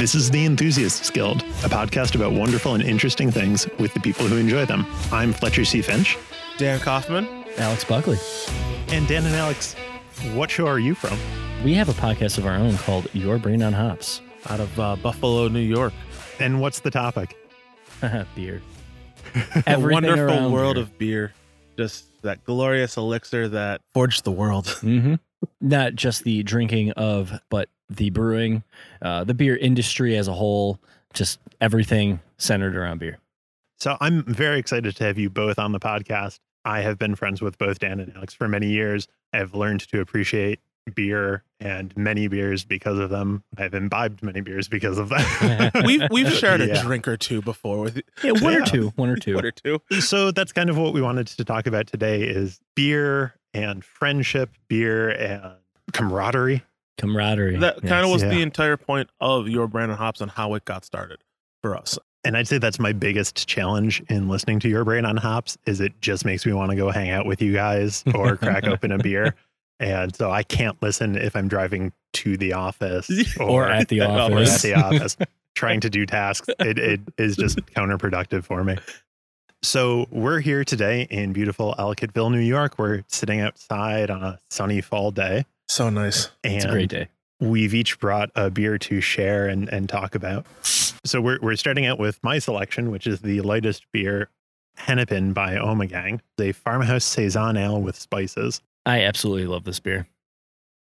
This is the Enthusiasts Guild, a podcast about wonderful and interesting things with the people who enjoy them. I'm Fletcher C. Finch. Dan Kaufman. Alex Buckley. And Dan and Alex, what show are you from? We have a podcast of our own called Your Brain on Hops. Out of uh, Buffalo, New York. And what's the topic? beer. A wonderful world beer. of beer. Just that glorious elixir that forged the world. hmm Not just the drinking of, but the brewing, uh, the beer industry as a whole, just everything centered around beer. So I'm very excited to have you both on the podcast. I have been friends with both Dan and Alex for many years. I've learned to appreciate beer and many beers because of them. I've imbibed many beers because of them. we've we've shared a Yeah. drink or two before with Yeah, one Yeah. or two, one or two. one or two. so that's kind of what we wanted to talk about today is beer and friendship, beer and camaraderie. Camaraderie. That Yes. kind of was Yeah. the entire point of your Brain on Hops and how it got started for us. And I'd say that's my biggest challenge in listening to your brain on hops is it just makes me want to go hang out with you guys or crack open a beer. And so I can't listen if I'm driving to the office or at the At or at office. the office trying to do tasks. It, it is just counterproductive for me. So we're here today in beautiful Ellicottville, New York. We're sitting outside on a sunny fall day. So nice. And It's a great day. we've each brought a beer to share and, and talk about. So we're, we're starting out with my selection, which is the lightest beer, Hennepin by Ommegang, a farmhouse saison ale with spices. I absolutely love this beer.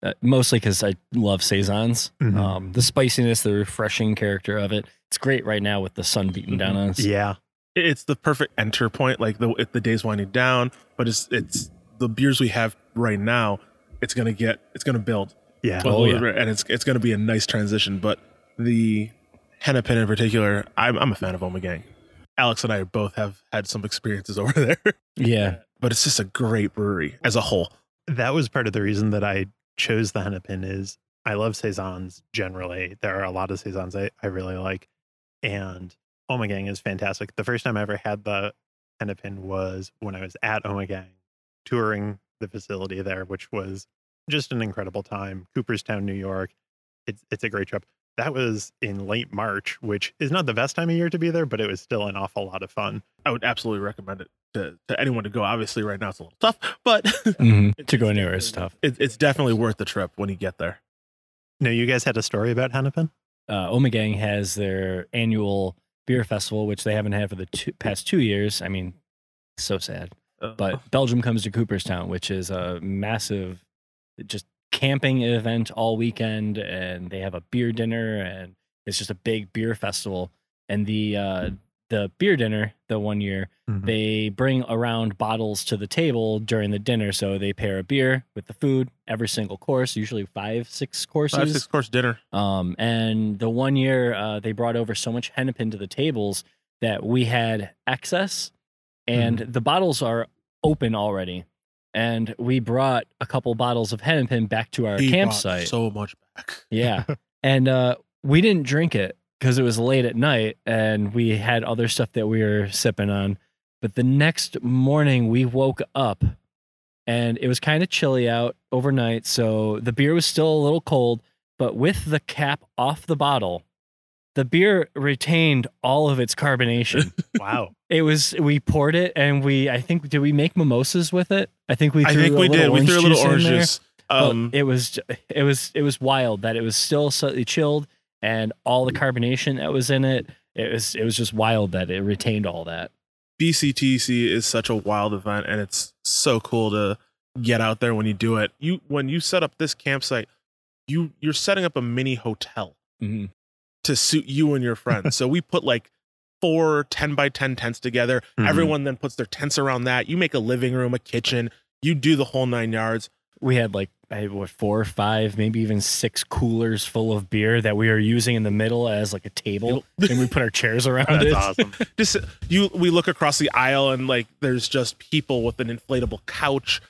Uh, mostly because I love saisons. Mhm. Um, the spiciness, the refreshing character of it. It's great right now with the sun beating down on us. Yeah, It's the perfect enter point. Like the the day's winding down, but it's it's the beers we have right now. It's gonna get it's gonna build. yeah. Oh, yeah. and it's it's gonna be a nice transition. But the Hennepin in particular, I'm I'm a fan of Ommegang. Alex and I both have had some experiences over there, Yeah. but it's just a great brewery as a whole. that was part of the reason that I chose the Hennepin is I love saisons generally. There are a lot of saisons I, I really like, and Ommegang is fantastic. The first time I ever had the Hennepin was when I was at Ommegang touring the facility there, which was just an incredible time. Cooperstown, New York. It's it's a great trip. That was in late March, which is not the best time of year to be there, but it was still an awful lot of fun. I would absolutely recommend it to, to anyone to go. Obviously, right now it's a little tough, but Mhm. To go anywhere is tough. it, it's definitely worth the trip when you get there. No, you guys had a story about Hennepin? uh, Ommegang has their annual beer festival, which they haven't had for the two, past two years. I mean, so sad. Uh, But Belgium comes to Cooperstown, which is a massive, just camping event all weekend, and they have a beer dinner, and it's just a big beer festival. And the uh, the beer dinner, the one year, Mhm. they bring around bottles to the table during the dinner. So they pair a beer with the food, every single course, usually five, six courses. five six course dinner. Um, and the one year uh, they brought over so much hennepin to the tables that we had excess, and the bottles are open already. And we brought a couple bottles of hennepin back to our He campsite. so much back. yeah, and uh, we didn't drink it because it was late at night, and we had other stuff that we were sipping on. But the next morning, we woke up and it was kind of chilly out overnight. So the beer was still a little cold, but with the cap off the bottle, the beer retained all of its carbonation. Wow. it was, we poured it and we, I think, did we make mimosas with it? I think we I think we did. We threw a little orange juice. Um, it was, it was, it was wild that it was still slightly chilled and all the carbonation that was in it. It was, it was just wild that it retained all that. BCTC is such a wild event, and it's so cool to get out there when you do it. You when you set up this campsite, you you're setting up a mini hotel hmm to suit you and your friends. so we put like four 10 by 10 tents together. Mhm. Everyone then puts their tents around that. You make a living room, a kitchen. You do the whole nine yards. We had like I had, what four or five, maybe even six coolers full of beer that we were using in the middle as like a table, and we put our chairs around That's it. awesome. just you we look across the aisle and like there's just people with an inflatable couch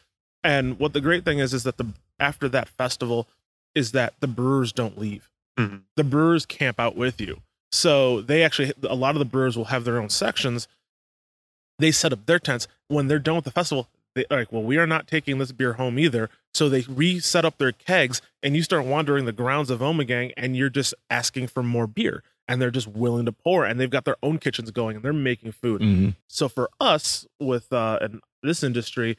and what the great thing is is that the after that festival is that the brewers don't leave Mhm. the brewers camp out with you so they actually a lot of the brewers will have their own sections they set up their tents when they're done with the festival they like, well, we are not taking this beer home either. So they reset up their kegs, and you start wandering the grounds of Ommegang, and you're just asking for more beer, and they're just willing to pour, and they've got their own kitchens going, and they're making food. Mhm. So for us, with uh, in this industry,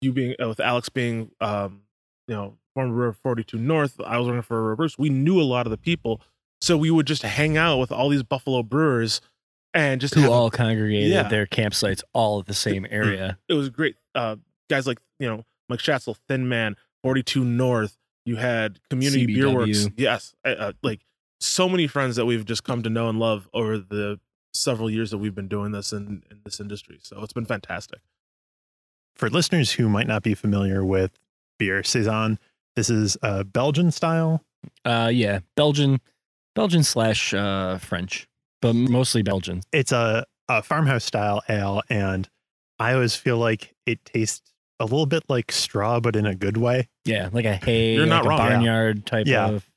you being uh, with Alex being, um, you know, former brewer of 42 North, I was working for a reverse. We knew a lot of the people, so we would just hang out with all these Buffalo brewers, and just Who have- all congregated Yeah. at their campsites all at the same area. it was great. Uh, guys like you know Mike Shatzel, Thin Man, 42 North. You had Community Beer Works. Yes, uh, uh, like so many friends that we've just come to know and love over the several years that we've been doing this in, in this industry. So it's been fantastic. For listeners who might not be familiar with beer saison, this is a Belgian style. Uh, yeah, Belgian, Belgian slash uh, French, but mostly Belgian. It's a, a farmhouse style ale, and I always feel like it tastes a little bit like straw, but in a good way. Yeah, like a hay, You're not like wrong, a yeah. barnyard type Yeah. of.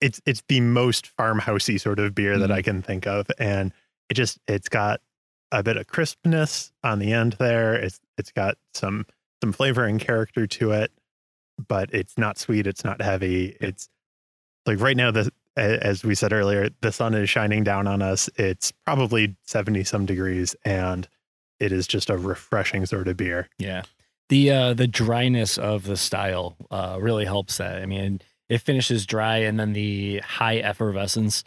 It's it's the most farmhousey sort of beer that I mm-hmm. can think of, and it just it's got a bit of crispness on the end there. It's it's got some some flavor and character to it, but it's not sweet. It's not heavy. It's like right now the a- as we said earlier, the sun is shining down on us. It's probably 70 some degrees and it is just a refreshing sort of beer. Yeah, the uh, the dryness of the style uh, really helps that. I mean, it finishes dry, and then the high effervescence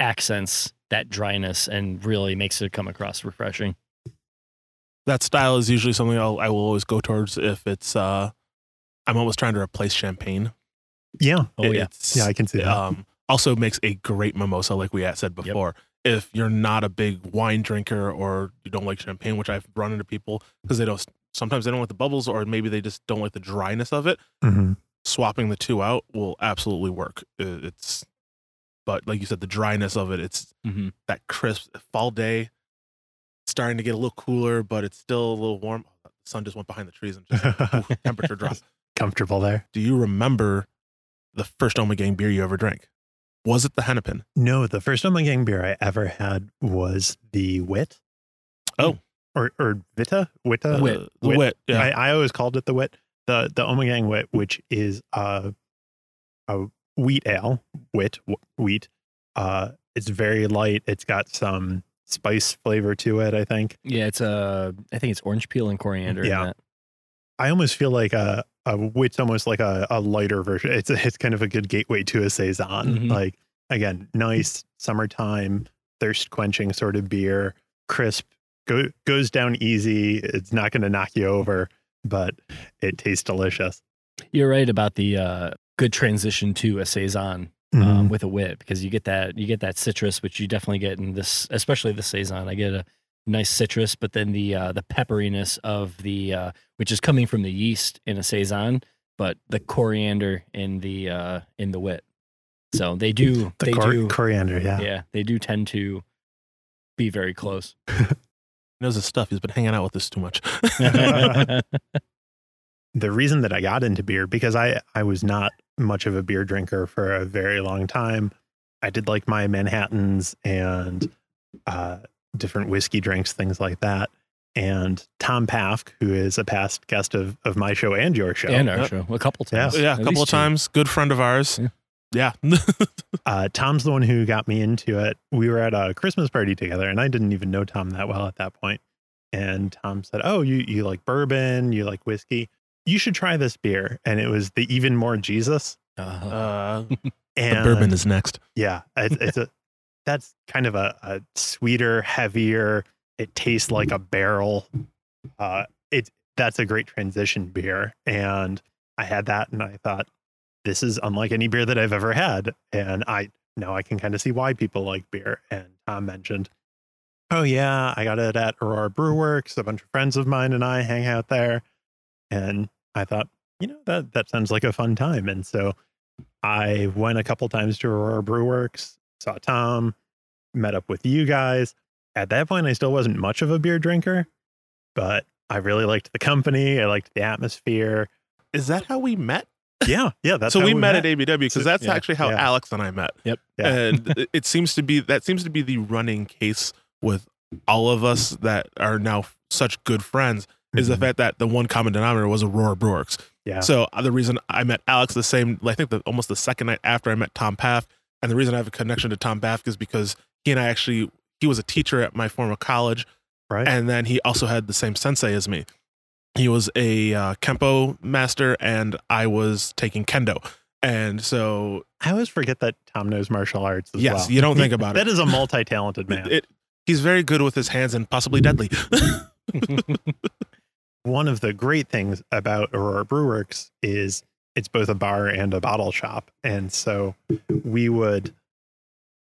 accents that dryness and really makes it come across refreshing. That style is usually something I'll, I will always go towards if it's. uh I'm almost trying to replace champagne. Yeah. Oh It- yeah, it's, Yeah, I can see that. um, also makes a great mimosa, like we had said before. If you're not a big wine drinker or you don't like champagne, which I've run into people because they don't. Sometimes they don't like the bubbles, or maybe they just don't like the dryness of it. Mhm. Swapping the two out will absolutely work. It's, but like you said, the dryness of it, it's hmm that crisp fall day, starting to get a little cooler, but it's still a little warm. The sun just went behind the trees and just ooh, temperature drop. Comfortable there. Do you remember the first Ommegang beer you ever drank? Was it the Hennepin? No, the first Ommegang beer I ever had was the Wit. Oh. Or or Vita? Wita? Wit. Uh, Wit. wit. Yeah. I, I always called it the Wit. The the Ommegang Wit, which is uh, a wheat ale, wit wheat. Uh, it's very light. It's got some spice flavor to it. I think. yeah. It's uh, I think it's orange peel and coriander. in Yeah. that. I almost feel like a a wit's almost like a, a lighter version. It's it's kind of a good gateway to a saison. Mhm. Like again, nice summertime thirst quenching sort of beer, crisp, go, goes down easy. It's not going to knock you over, but it tastes delicious. You're right about the uh, good transition to a saison Mm-hmm. um, with a wit because you get that you get that citrus, which you definitely get in this, especially the saison. I get a nice citrus, but then the uh, the pepperiness of the uh, which is coming from the yeast in a saison, but the coriander in the uh, in the wit. So they do the they cor- do coriander, yeah. yeah they do tend to be very close. He knows his stuff. He's been hanging out with us too much. the reason that I got into beer because I I was not much of a beer drinker for a very long time. I did like my Manhattans and uh, different whiskey drinks, things like that. And Tom Paff, who is a past guest of, of my show and your show, and our Yep. show a couple times. yeah, a couple least of two. times. Good friend of ours. Yeah. Yeah. uh, Tom's the one who got me into it. We were at a Christmas party together, and I didn't even know Tom that well at that point. And Tom said, "Oh, you you like bourbon? You like whiskey? You should try this beer." And it was the even more Jesus. Uh, uh, the bourbon is next. Yeah, it's, it's a that's kind of a, a sweeter, heavier. It tastes like a barrel. Uh, it that's a great transition beer, and I had that, and I thought this is unlike any beer that I've ever had, and I now I can kind of see why people like beer. And Tom mentioned, oh yeah, I got it at Aurora Brew Works. A bunch of friends of mine and I hang out there, and I thought, you know, that that sounds like a fun time, and so I went a couple times to Aurora Brew Works, saw Tom, met up with you guys. At that point, I still wasn't much of a beer drinker, but I really liked the company. I liked the atmosphere. Is that how we met? Yeah, yeah. That's so how we, met, at ABW because that's yeah, actually how yeah. Alex and I met. Yep. Yeah. And it- seems to be that seems to be the running case with all of us that are now such good friends is the Mhm. fact that the one common denominator was Aurora Brew Works. Yeah. So uh, the reason I met Alex the same, I think the, almost the second night after I met Tom Paff, and the reason I have a connection to Tom Paff is because he and I actually he was a teacher at my former college, Right. and then he also had the same sensei as me. He was a uh, kempo master, and I was taking kendo, and so I always forget that Tom knows martial arts as Yes, well. you don't think about That That is a multi-talented man. it he's very good with his hands and possibly deadly. One of the great things about Aurora Brew Works is it's both a bar and a bottle shop. And so we would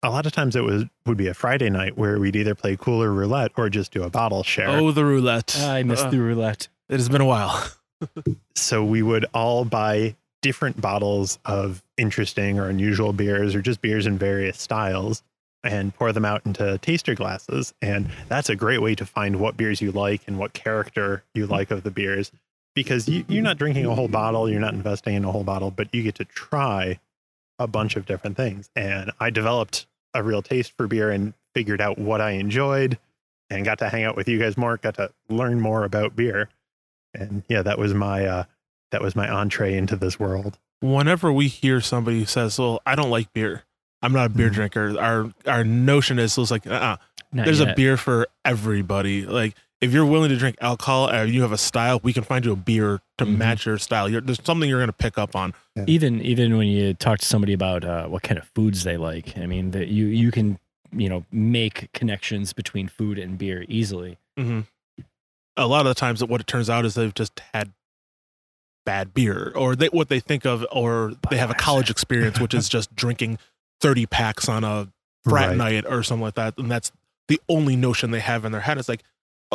a lot of times it was would be a Friday night where we'd either play cooler roulette or just do a bottle share. oh, the roulette! I missed Uh, the roulette. It has been a while. so we would all buy different bottles of interesting or unusual beers or just beers in various styles and pour them out into taster glasses and that's a great way to find what beers you like and what character you like of the beers because you, you're not drinking a whole bottle you're not investing in a whole bottle but you get to try a bunch of different things and i developed a real taste for beer and figured out what i enjoyed and got to hang out with you guys more got to learn more about beer and yeah that was my uh that was my entree into this world Whenever we hear somebody who says, "Well, I don't like beer. I'm not a beer Mhm. drinker," our our notion is it's like, uh, Not there's a beer for everybody. Like if you're willing to drink alcohol or you have a style, we can find you a beer to Mhm. match your style. You're, there's something you're going to pick up on. even even when you talk to somebody about uh, what kind of foods they like i mean that you you can you know make connections between food and beer easily hmm A lot of the times, what it turns out is they've just had bad beer, or they what they think of, or they have a college experience, which is just drinking thirty packs on a frat Right. night or something like that, and that's the only notion they have in their head. It's like,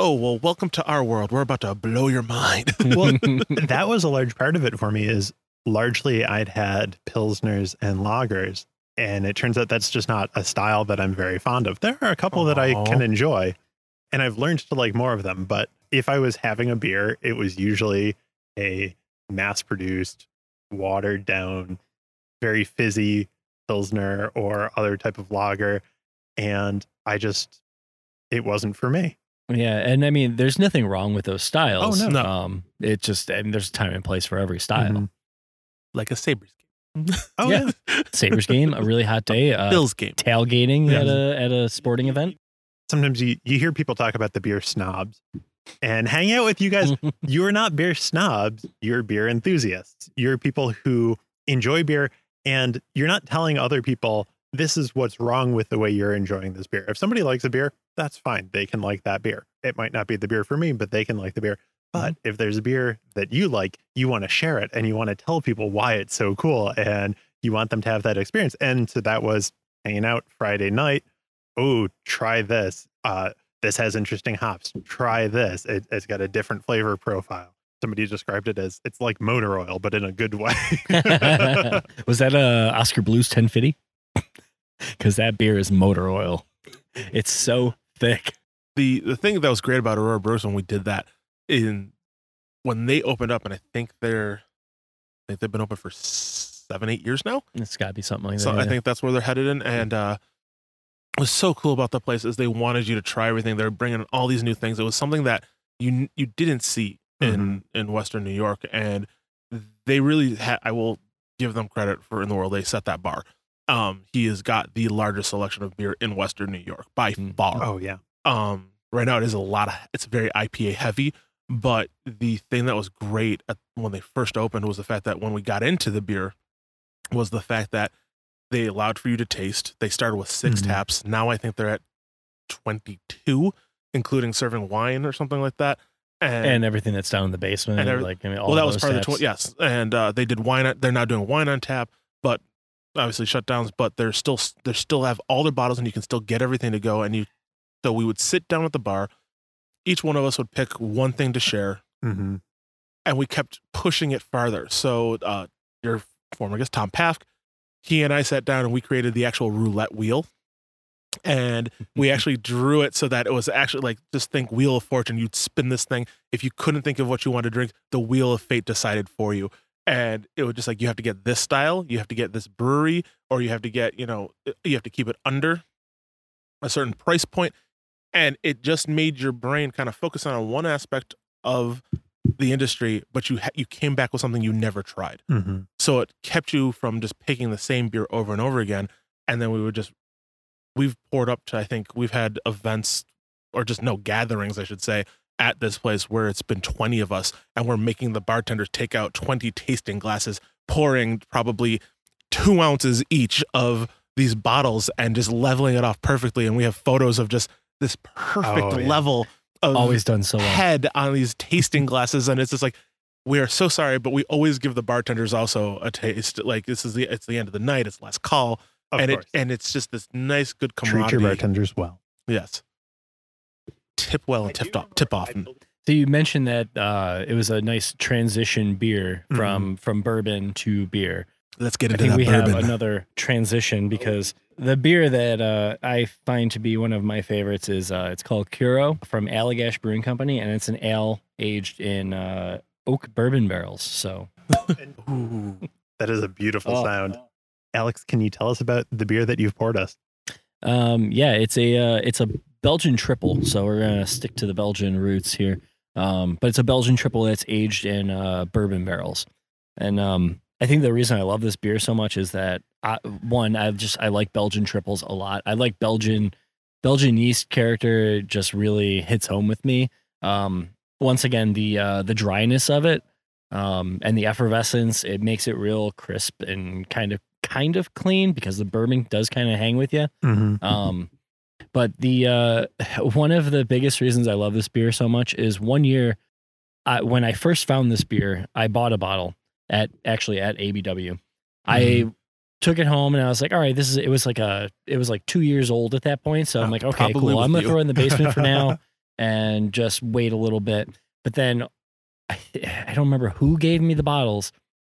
oh well, welcome to our world. We're about to blow your mind. Well, that was a large part of it for me is largely I'd had pilsners and lagers and it turns out that's just not a style that I'm very fond of. There are a couple that I can enjoy and I've learned to like more of them, but if I was having a beer, it was usually a mass-produced, watered down, very fizzy pilsner or other type of lager and I just it wasn't for me. Yeah and i mean there's nothing wrong with those styles Oh, no. um it just and there's a time and place for every style Mhm. like a Sabres game. Oh Yeah. yeah. sabres game a really hot day uh, Bills game. tailgating Yeah. at a at a sporting event sometimes you, you hear people talk about the beer snobs and hang out with you guys. You're not beer snobs, you're beer enthusiasts. You're people who enjoy beer and you're not telling other people this is what's wrong with the way you're enjoying this beer. If somebody likes a beer, that's fine. They can like that beer. It might not be the beer for me, but they can like the beer. But if there's a beer that you like, you want to share it and you want to tell people why it's so cool and you want them to have that experience. And so that was hanging out Friday night. Oh, try this. Uh, this has interesting hops. Try this. It, it's got a different flavor profile. Somebody described it as it's like motor oil, but in a good way. was that a Oskar Blues 1050 because that beer is motor oil it's so thick the the thing that was great about Aurora Brew Works when we did that in when they opened up, and I think they're I think they've been open for seven eight years now. it's got to be something like that So I think that's where they're headed in. And uh, what's so cool about the place is they wanted you to try everything. They're bringing all these new things. It was something that you you didn't see in in Western New York, and they really had. I will give them credit for in the world they set that bar. Um, he has got the largest selection of beer in Western New York by Mm. far oh yeah. um right now it is a lot of it's very ipa heavy but the thing that was great at, when they first opened was the fact that when we got into the beer was the fact that they allowed for you to taste they started with 6 Mhm. taps now i think they're at 22 including serving wine or something like that and, and everything that's down in the basement And every- like I mean, all well that of was those part of the taps. tw- yes and uh, they did wine on- they're now doing wine on tap but obviously shutdowns but they're still they still have all their bottles and you can still get everything to go and you so we would sit down at the bar. Each one of us would pick one thing to share. Hmm and we kept pushing it farther. So uh, your former guest tom paff he and i sat down and we created the actual roulette wheel. And we actually drew it so that it was actually like just think wheel of fortune. You'd spin this thing. If you couldn't think of what you wanted to drink the wheel of fate decided for you and it was just like you have to get this style you have to get this brewery or you have to get you know you have to keep it under a certain price point and it just made your brain kind of focus on one aspect of the industry, but you ha- you came back with something you never tried. Mm-hmm. So it kept you from just picking the same beer over and over again. And then we would just we've poured up to I think we've had events or just no gatherings, I should say, at this place where it's been 20 of us and we're making the bartenders take out 20 tasting glasses, pouring probably two ounces each of these bottles and just leveling it off perfectly. And we have photos of just this perfect Oh, yeah. level of Always done so well. head on these tasting glasses. And it's just like, we are so sorry, but we always give the bartenders also a taste. Like this is the it's the end of the night, it's last call. Of and course. it and it's just this nice, good camaraderie. Treat your bartenders well. Yes. Tip well and tip off tip off. So you mentioned that uh, it was a nice transition beer from from bourbon to beer. Let's get I into think that we bourbon. have another transition because the beer that uh, I find to be one of my favorites is uh, it's called Curieux from Allagash Brewing Company, and it's an ale aged in uh, oak bourbon barrels. So Ooh. That is a beautiful Oh. sound. Alex, can you tell us about the beer that you've poured us? Um, yeah, it's a uh, it's a Belgian triple. So we're gonna stick to the Belgian roots here. Um, but it's a Belgian triple that's aged in uh, bourbon barrels, and um, I think the reason I love this beer so much is that I, one, I just I like Belgian triples a lot. I like Belgian Belgian yeast character just really hits home with me. Um, once again, the uh, the dryness of it um, and the effervescence it makes it real crisp and kind of kind of clean because the bourbon does kind of hang with you. Mm-hmm. Um, but the uh, one of the biggest reasons I love this beer so much is one year I, when I first found this beer, I bought a bottle at actually at ABW. I took it home and I was like, all right, this is it was like a it was like two years old at that point. So I'm Oh, like, okay, probably cool. I'm gonna you. throw it in the basement for now and just wait a little bit. But then I, I don't remember who gave me the bottles,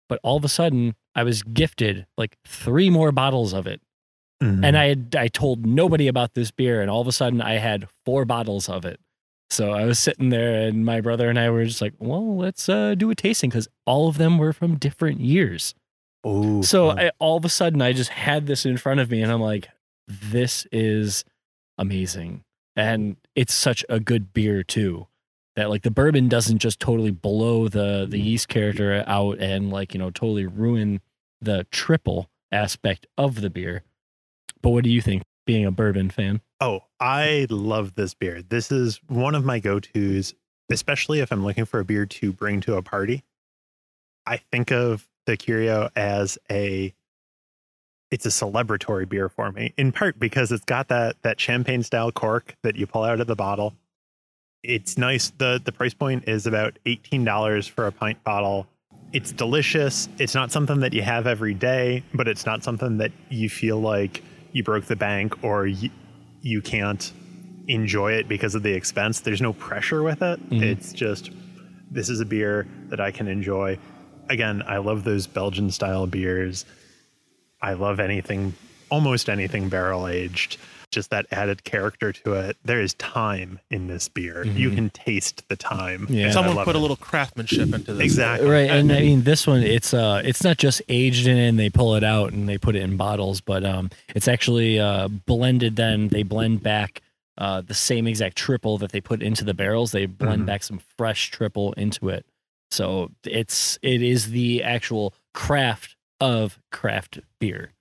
but all of a sudden I was gifted like three more bottles of it Mm-hmm. and I had I told nobody about this beer, and all of a sudden I had four bottles of it. So I was sitting there, and my brother and I were just like, "Well, let's uh, do a tasting," because all of them were from different years. Oh, So fun. I, all of a sudden, I just had this in front of me, and I'm like, "This is amazing," and it's such a good beer too. That like the bourbon doesn't just totally blow the the yeast character out and like you know totally ruin the triple aspect of the beer. But what do you think, being a bourbon fan? Oh, I love this beer. This is one of my go tos, especially if I'm looking for a beer to bring to a party. I think of the Curieux as a it's a celebratory beer for me, in part because it's got that that champagne style cork that you pull out of the bottle. It's nice. the The price point is about eighteen dollars for a pint bottle. It's delicious. It's not something that you have every day, but it's not something that you feel like you broke the bank or you, you can't enjoy it because of the expense. There's no pressure with it. Mhm. It's just this is a beer that I can enjoy. Again, I love those Belgian style beers. I love anything, almost anything barrel aged. Just that added character to it. There is time in this beer. You Mhm. can taste the time. Yeah. Someone put it. a little craftsmanship into this. Exactly. Right, and I mean this one, it's uh, it's not just aged in it and they pull it out and they put it in bottles, but um, it's actually uh blended. Then they blend back uh the same exact triple that they put into the barrels. They blend Mhm. back some fresh triple into it, so it's it is the actual craft of craft beer.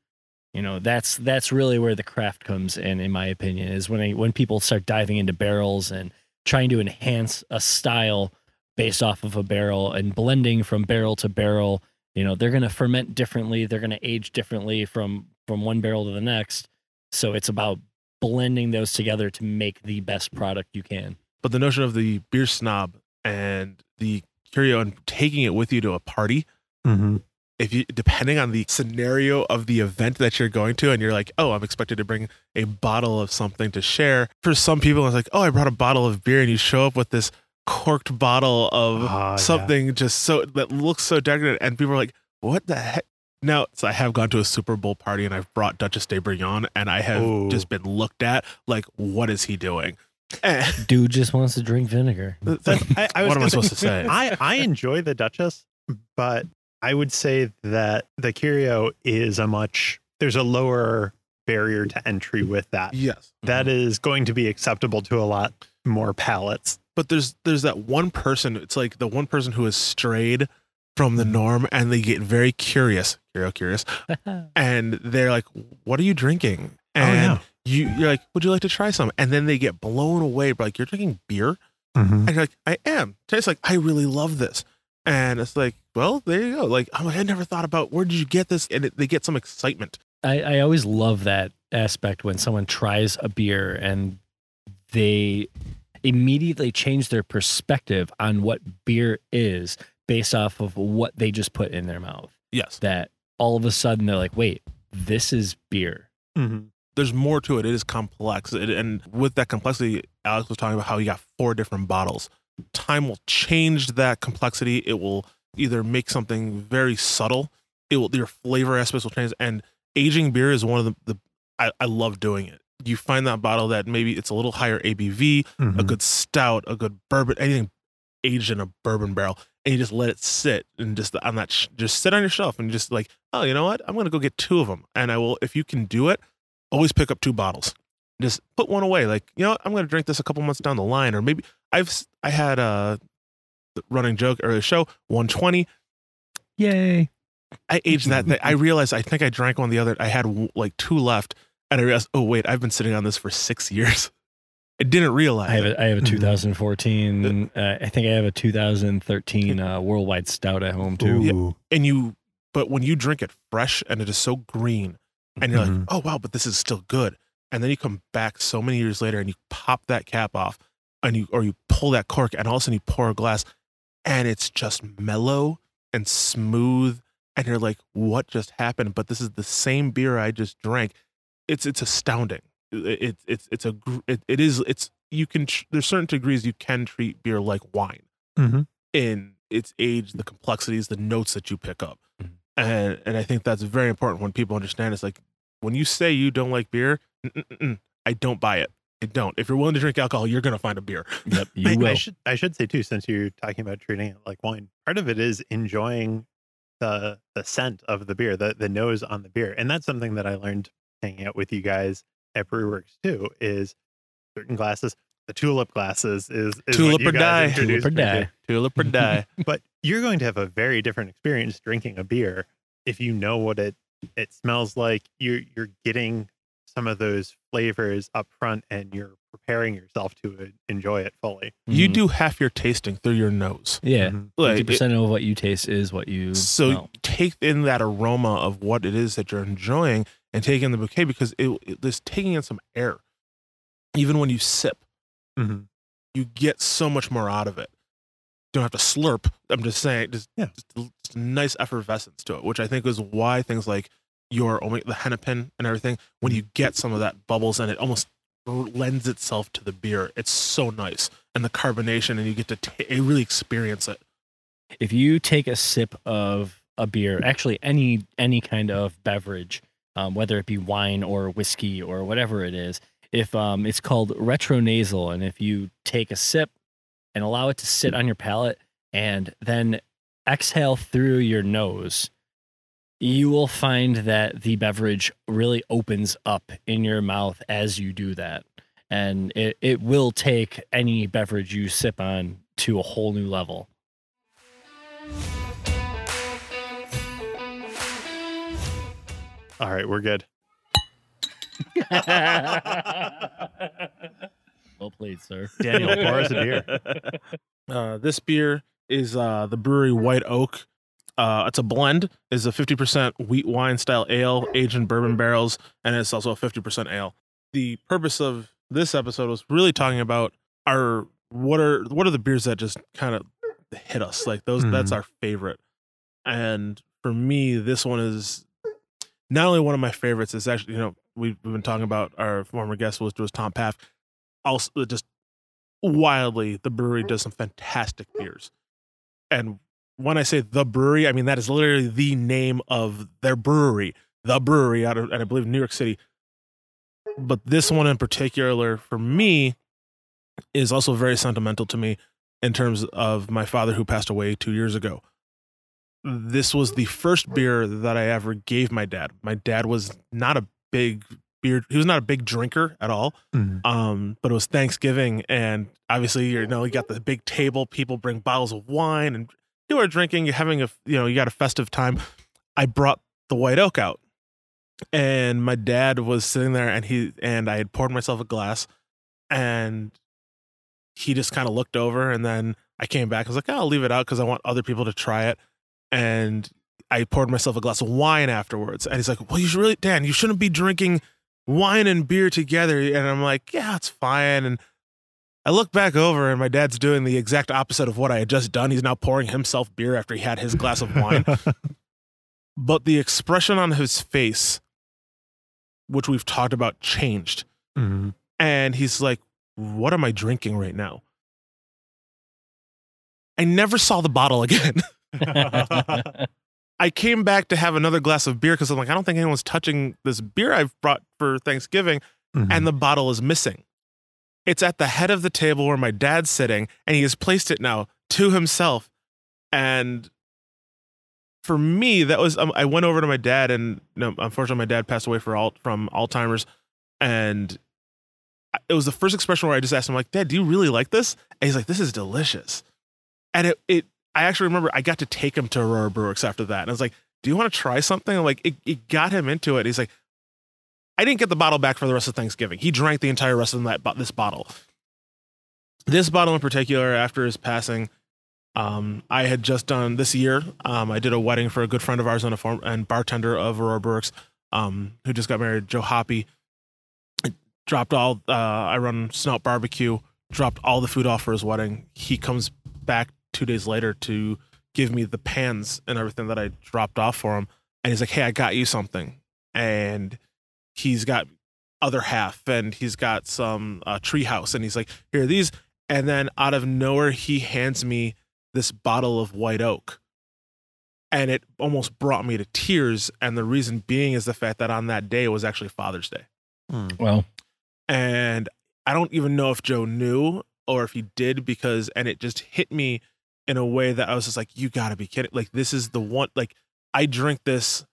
You know, that's that's really where the craft comes in, in my opinion, is when I, when people start diving into barrels and trying to enhance a style based off of a barrel and blending from barrel to barrel. You know, they're going to ferment differently. They're going to age differently from from one barrel to the next. So it's about blending those together to make the best product you can. But the notion of the beer snob and the curieux and taking it with you to a party, Mhm. If you depending on the scenario of the event that you're going to, and you're like, oh, I'm expected to bring a bottle of something to share. For some people, it's like, oh, I brought a bottle of beer, and you show up with this corked bottle of Ah, yeah. something just so that looks so decorative, and people are like, what the heck? Now, so I have gone to a Super Bowl party and I've brought Duchesse de Bourgogne, and I have Ooh. just been looked at like, what is he doing? And Dude just wants to drink vinegar. that's- I, I was what am I supposed to say? I, I enjoy the Duchess, but I would say that the Curieux is a much there's a lower barrier to entry with that. yes. That is going to be acceptable to a lot more palates. but there's there's that one person. It's like the one person who has strayed from the norm, and they get very curious, curio curious, and they're like, "What are you drinking?" Oh, And yeah. you you're like, "Would you like to try some?" And then they get blown away. But like, you're drinking beer, Mhm. and you're like, "I am." Tastes like I really love this, and it's like, well, there you go. Like, I'm like, I never thought about where did you get this, and it, they get some excitement. I, I always love that aspect when someone tries a beer and they immediately change their perspective on what beer is based off of what they just put in their mouth. Yes, That all of a sudden they're like, wait, this is beer. Mhm. there's more to it. It is complex, it, and with that complexity, Alex was talking about how you got four different bottles. Time will change that complexity. It will either make something very subtle. It will your flavor aspects will change, and aging beer is one of the. the I, I love doing it. You find that bottle that maybe it's a little higher ABV, a Mhm. good stout, a good bourbon, anything aged in a bourbon barrel, and you just let it sit and just on that sh- just sit on your shelf and just like, oh, you know what? I'm gonna go get two of them, and I will. If you can do it, always pick up two bottles. Just put one away. Like, you know, what? I'm gonna drink this a couple months down the line, or maybe I've I had a running joke or a show 120. Yay. I aged that. thing. I realized I think I drank one the other. I had like two left, and I realized, oh wait, I've been sitting on this for six years. I didn't realize. I have a, I have a Mhm. 2014. Uh, I think I have a 2013 uh, worldwide stout at home too. Ooh. and you but when you drink it fresh and it is so green and you're Mhm. like oh wow but this is still good and then you come back so many years later and you pop that cap off and you or you pull that cork and all of a sudden you pour a glass and it's just mellow and smooth and you're like what just happened but this is the same beer i just drank it's it's astounding it, it it's it's a gr- it, it is it's you can there's certain degrees you can treat beer like wine Mhm. in its age, the complexities, the notes that you pick up. Mhm. And and I think that's very important when people understand. It's like when you say you don't like beer, I don't buy it. I don't. If you're willing to drink alcohol, you're gonna find a beer. Yep, I, you I will. should I should say too, since you're talking about treating it like wine, part of it is enjoying the the scent of the beer, the the nose on the beer, and that's something that I learned hanging out with you guys at Brew Works too. Is certain glasses, the tulip glasses is, is Tulip you or die. Tulip or me die. Tulip or die. But you're going to have a very different experience drinking a beer if you know what it it smells like. You're you're getting some of those flavors up front, and you're preparing yourself to uh, enjoy it fully. you Mhm. do half your tasting through your nose. Yeah. Like, Fifty it- percent of what you taste is what you so smell. take in that aroma of what it is that you're enjoying and take in the bouquet because it, it there's taking in some air. Even when you sip, Mhm. you get so much more out of it. You don't have to slurp. I'm just saying, just, Yeah. just, just nice effervescence to it, which I think is why things like your the hennepin and everything, when you get some of that bubbles and it almost lends itself to the beer, it's so nice. And the carbonation, and you get to ta- you really experience it. if you take a sip of a beer, actually any any kind of beverage, um, whether it be wine or whiskey or whatever it is, if um, it's called retronasal, and if you take a sip and allow it to sit on your palate and then exhale through your nose, you will find that the beverage really opens up in your mouth as you do that. And it, it will take any beverage you sip on to a whole new level. All right, we're good. well played, sir. Daniel, pour us a beer. Uh, this beer is uh, the Bruery White Oak. Uh, it's a blend. is a 50% wheat wine style ale aged in bourbon barrels, and it's also a 50% ale. The purpose of this episode was really talking about our what are what are the beers that just kind of hit us like those. That's Mhm. our favorite, and for me, this one is not only one of my favorites. It's actually you know we've, we've been talking about our former guest was was Tom Paff. Also, just wildly, the Bruery does some fantastic beers. And when I say the Bruery, I mean that is literally the name of their brewery, the Bruery out of, and I believe New York City. But this one in particular, for me, is also very sentimental to me in terms of my father who passed away two years ago. This was the first beer that I ever gave my dad. My dad was not a big beer. He was not a big drinker at all. Mhm. Um, but it was Thanksgiving, and obviously you know you got the big table. People bring bottles of wine, and you are drinking. Having a you know you got a festive time. I brought the white oak out, and my dad was sitting there, and he and I had poured myself a glass, and he just kind of looked over, and then I came back. I was like, oh, I'll leave it out because I want other people to try it, and I poured myself a glass of wine afterwards, and he's like, "Well, you should really, Dan, you shouldn't be drinking wine and beer together." And I'm like, "Yeah, it's fine." And I look back over, and my dad's doing the exact opposite of what I had just done. He's now pouring himself beer after he had his glass of wine. but the expression on his face, which we've talked about, changed, Mhm. and he's like, "What am I drinking right now?" I never saw the bottle again. I came back to have another glass of beer because I'm like, I don't think anyone's touching this beer I've brought for Thanksgiving, Mhm. and the bottle is missing. It's at the head of the table where my dad's sitting, and he has placed it now to himself. And for me, that was um, I went over to my dad, and no, unfortunately, my dad passed away for all from Alzheimer's, and it was the first expression where I just asked him, like, Dad, do you really like this? And he's like, This is delicious. And it, it I actually remember I got to take him to Aurora Brew Works after that. And I was like, Do you want to try something? Like, it, it got him into it. He's like, I didn't get the bottle back for the rest of Thanksgiving. He drank the entire rest of that this bottle. This bottle in particular, after his passing, um, I had just done this year. Um, I did a wedding for a good friend of ours and a form and bartender of Aurora Brew Works, um, who just got married, Joe Hoppy. Dropped all. Uh, I run Snout Barbecue. Dropped all the food off for his wedding. He comes back two days later to give me the pans and everything that I dropped off for him, and he's like, "Hey, I got you something," and he's got other half, and he's got some uh, treehouse, and he's like, "Here are these," and then out of nowhere, he hands me this bottle of white oak. And it almost brought me to tears. And the reason being is the fact that on that day was actually Father's Day. Mm. well, And I don't even know if Joe knew or if he did because, and it just hit me in a way that I was just like, you gotta be kidding. Like, this is the one, like, I drink this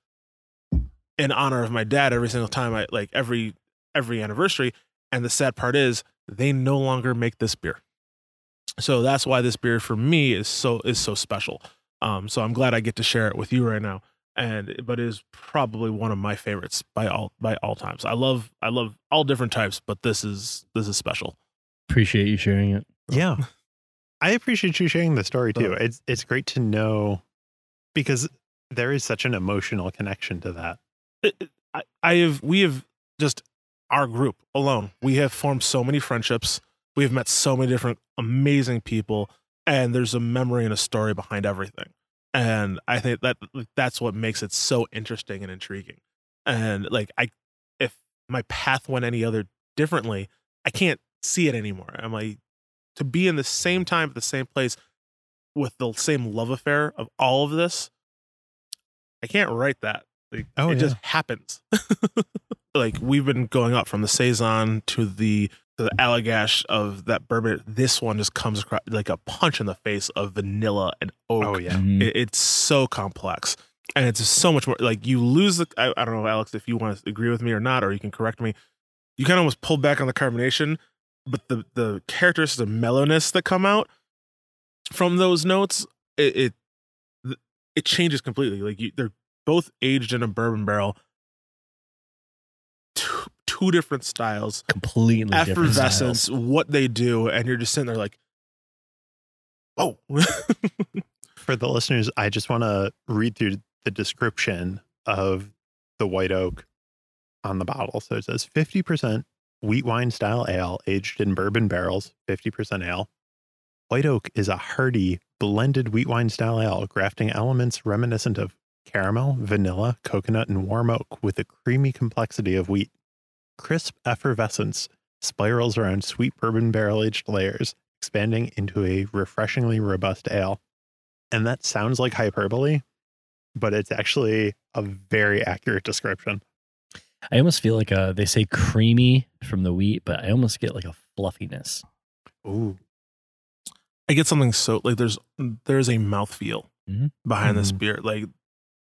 in honor of my dad every single time I, like, every, every anniversary. And the sad part is they no longer make this beer. So that's why this beer for me is so, is so special. Um, so I'm glad I get to share it with you right now and but it is probably one of my favorites by all by all times. I love I love all different types, but this is this is special. appreciate you sharing it. Yeah. I appreciate you sharing the story too. It's it's great to know because there is such an emotional connection to that. I, I have we have just our group alone. We have formed so many friendships. We have met so many different amazing people, and there's a memory and a story behind everything. And I think that that's what makes it so interesting and intriguing. And like I, if my path went any other differently, I can't see it anymore. I'm like to be in the same time at the same place with the same love affair of all of this. I can't write that. Like, Oh, it yeah. just happens. like we've been going up from the saison to the to the Allagash of that bourbon. This one just comes across like a punch in the face of vanilla and oak. Oh yeah. Mhm. It- it's so complex and it's so much more like you lose the I, I don't know alex if you want to agree with me or not or you can correct me you kind of almost pulled back on the carbonation but the the characteristics of mellowness that come out from those notes it it, it changes completely like you, they're both aged in a bourbon barrel two, two different styles completely different effervescence styles. what they do and you're just sitting there like oh For the listeners, I just want to read through the description of the white oak on the bottle. So it says 50% wheat wine style ale aged in bourbon barrels, 50% ale. White oak is a hearty blended wheat wine style ale, grafting elements reminiscent of caramel, vanilla, coconut, and warm oak with a creamy complexity of wheat. Crisp effervescence spirals around sweet bourbon barrel aged layers, expanding into a refreshingly robust ale. And that sounds like hyperbole, but it's actually a very accurate description. I almost feel like uh they say creamy from the wheat, but I almost get like a fluffiness. Ooh. I get something so like there's there's a mouthfeel Mhm. behind this Mhm. beer. Like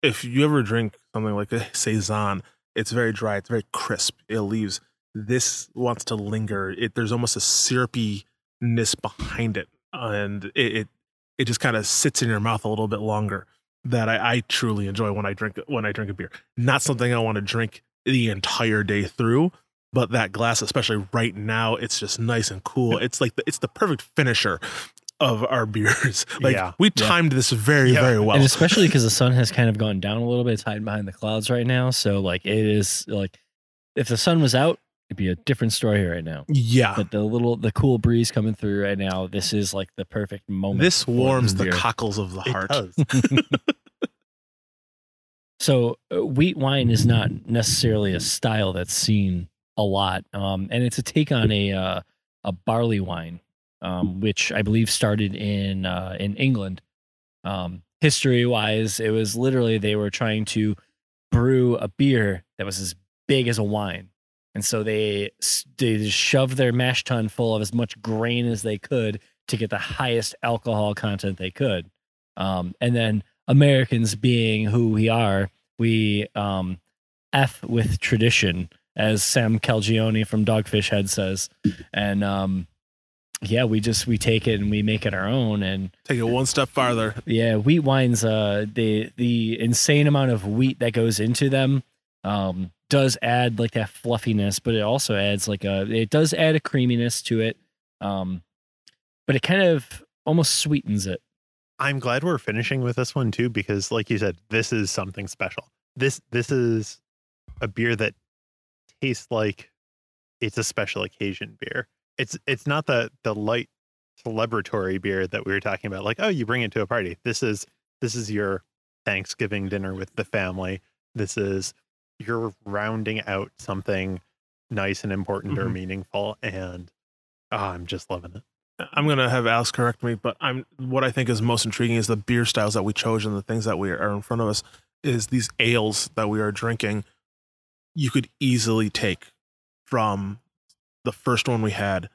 if you ever drink something like a saison, it's very dry. It's very crisp. It leaves. This wants to linger. It there's almost a syrupiness behind it, and it it, it just kind of sits in your mouth a little bit longer. That I, I truly enjoy when I drink when I drink a beer. Not something I want to drink the entire day through, but that glass, especially right now, it's just nice and cool. It's like the, it's the perfect finisher of our beers. Like Yeah. we Yeah. timed this very Yeah. very well. and especially because the sun has kind of gone down a little bit, it's hiding behind the clouds right now. So like it is like if the sun was out, it'd be a different story right now. yeah, But the little the cool breeze coming through right now, this is like the perfect moment. this warms the beer. cockles of the It heart. does. So uh, wheat wine is not necessarily a style that's seen a lot, um, and it's a take on a uh, a barley wine, um, which I believe started in uh, in England. Um, history wise, it was literally they were trying to brew a beer that was as big as a wine, and so they they shoved their mash tun full of as much grain as they could to get the highest alcohol content they could, um, and then Americans being who we are, we um, F with tradition, as Sam Calagione from Dogfish Head says. And um, yeah, we just we take it and we make it our own. And Take it one step farther. yeah, wheat wines, uh, the the insane amount of wheat that goes into them um, does add like that fluffiness, but it also adds like a it does add a creaminess to it. Um, but it kind of almost sweetens it. I'm glad we're finishing with this one too, because like you said, this is something special. This this is a beer that tastes like it's a special occasion beer. It's it's not the the light celebratory beer that we were talking about, like, oh, you bring it to a party. This is this is your Thanksgiving dinner with the family. This is you're rounding out something nice and important or Mhm. meaningful. And oh, I'm just loving it. I'm gonna have Alex correct me, but I'm what I think is most intriguing is the beer styles that we chose and the things that we are in front of us is these ales that we are drinking. You could easily take from the first one we had,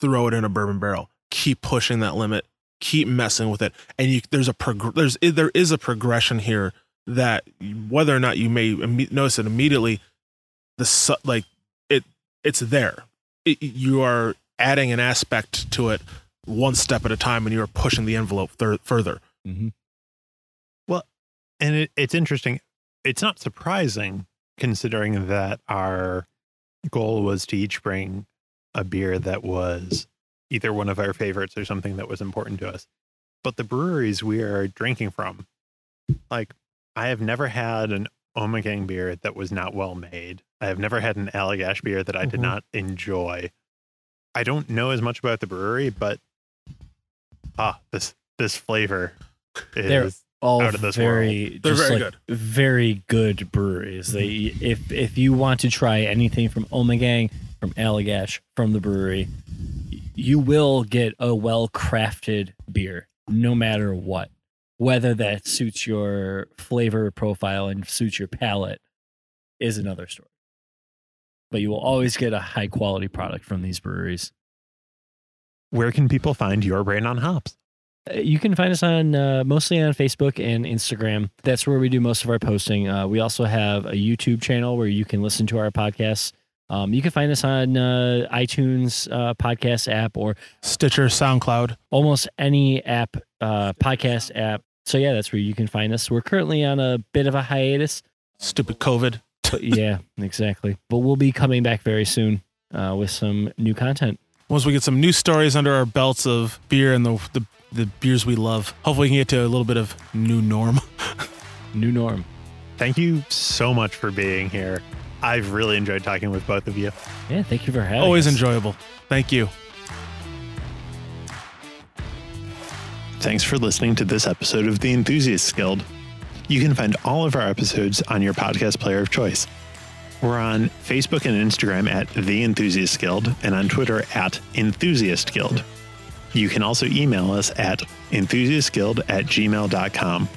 throw it in a bourbon barrel, keep pushing that limit, keep messing with it, and you there's a prog- there's there is a progression here that whether or not you may imme- notice it immediately, the su- like it it's there. It, you are adding an aspect to it one step at a time, and you are pushing the envelope thir- further. Mm-hmm. and it, it's interesting. It's not surprising considering that our goal was to each bring a beer that was either one of our favorites or something that was important to us. But the breweries we are drinking from, like, I have never had an Ommegang beer that was not well made. I have never had an Allagash beer that I did Mhm. not enjoy. I don't know as much about the Bruery, but ah, this this flavor is all out of this very, They're just very like very good breweries. They if if you want to try anything from Ommegang, from Allagash, from the Bruery, you will get a well crafted beer, no matter what. Whether that suits your flavor profile and suits your palate is another story. But you will always get a high quality product from these breweries. Where can people find your brain on hops? Uh, You can find us on uh, mostly on Facebook and Instagram. That's where we do most of our posting. Uh, we also have a YouTube channel where you can listen to our podcasts. Um, you can find us on uh, iTunes uh, podcast app or Stitcher, SoundCloud. almost any app, uh, podcast app. So yeah, that's where you can find us. We're currently on a bit of a hiatus, Stupid COVID. yeah, exactly. But we'll be coming back very soon uh, with some new content. Once we get some new stories under our belts of beer and the the, the beers we love, hopefully we can get to a little bit of new norm. New norm. Thank you so much for being here. I've really enjoyed talking with both of you. Yeah, thank you for having Always us. enjoyable. Thank you. Thanks for listening to this episode of The Enthusiasts Guild. You can find all of our episodes on your podcast player of choice. We're on Facebook and Instagram at The Enthusiast Guild and on Twitter at Enthusiast Guild. You can also email us at enthusiastguild at gmail.com.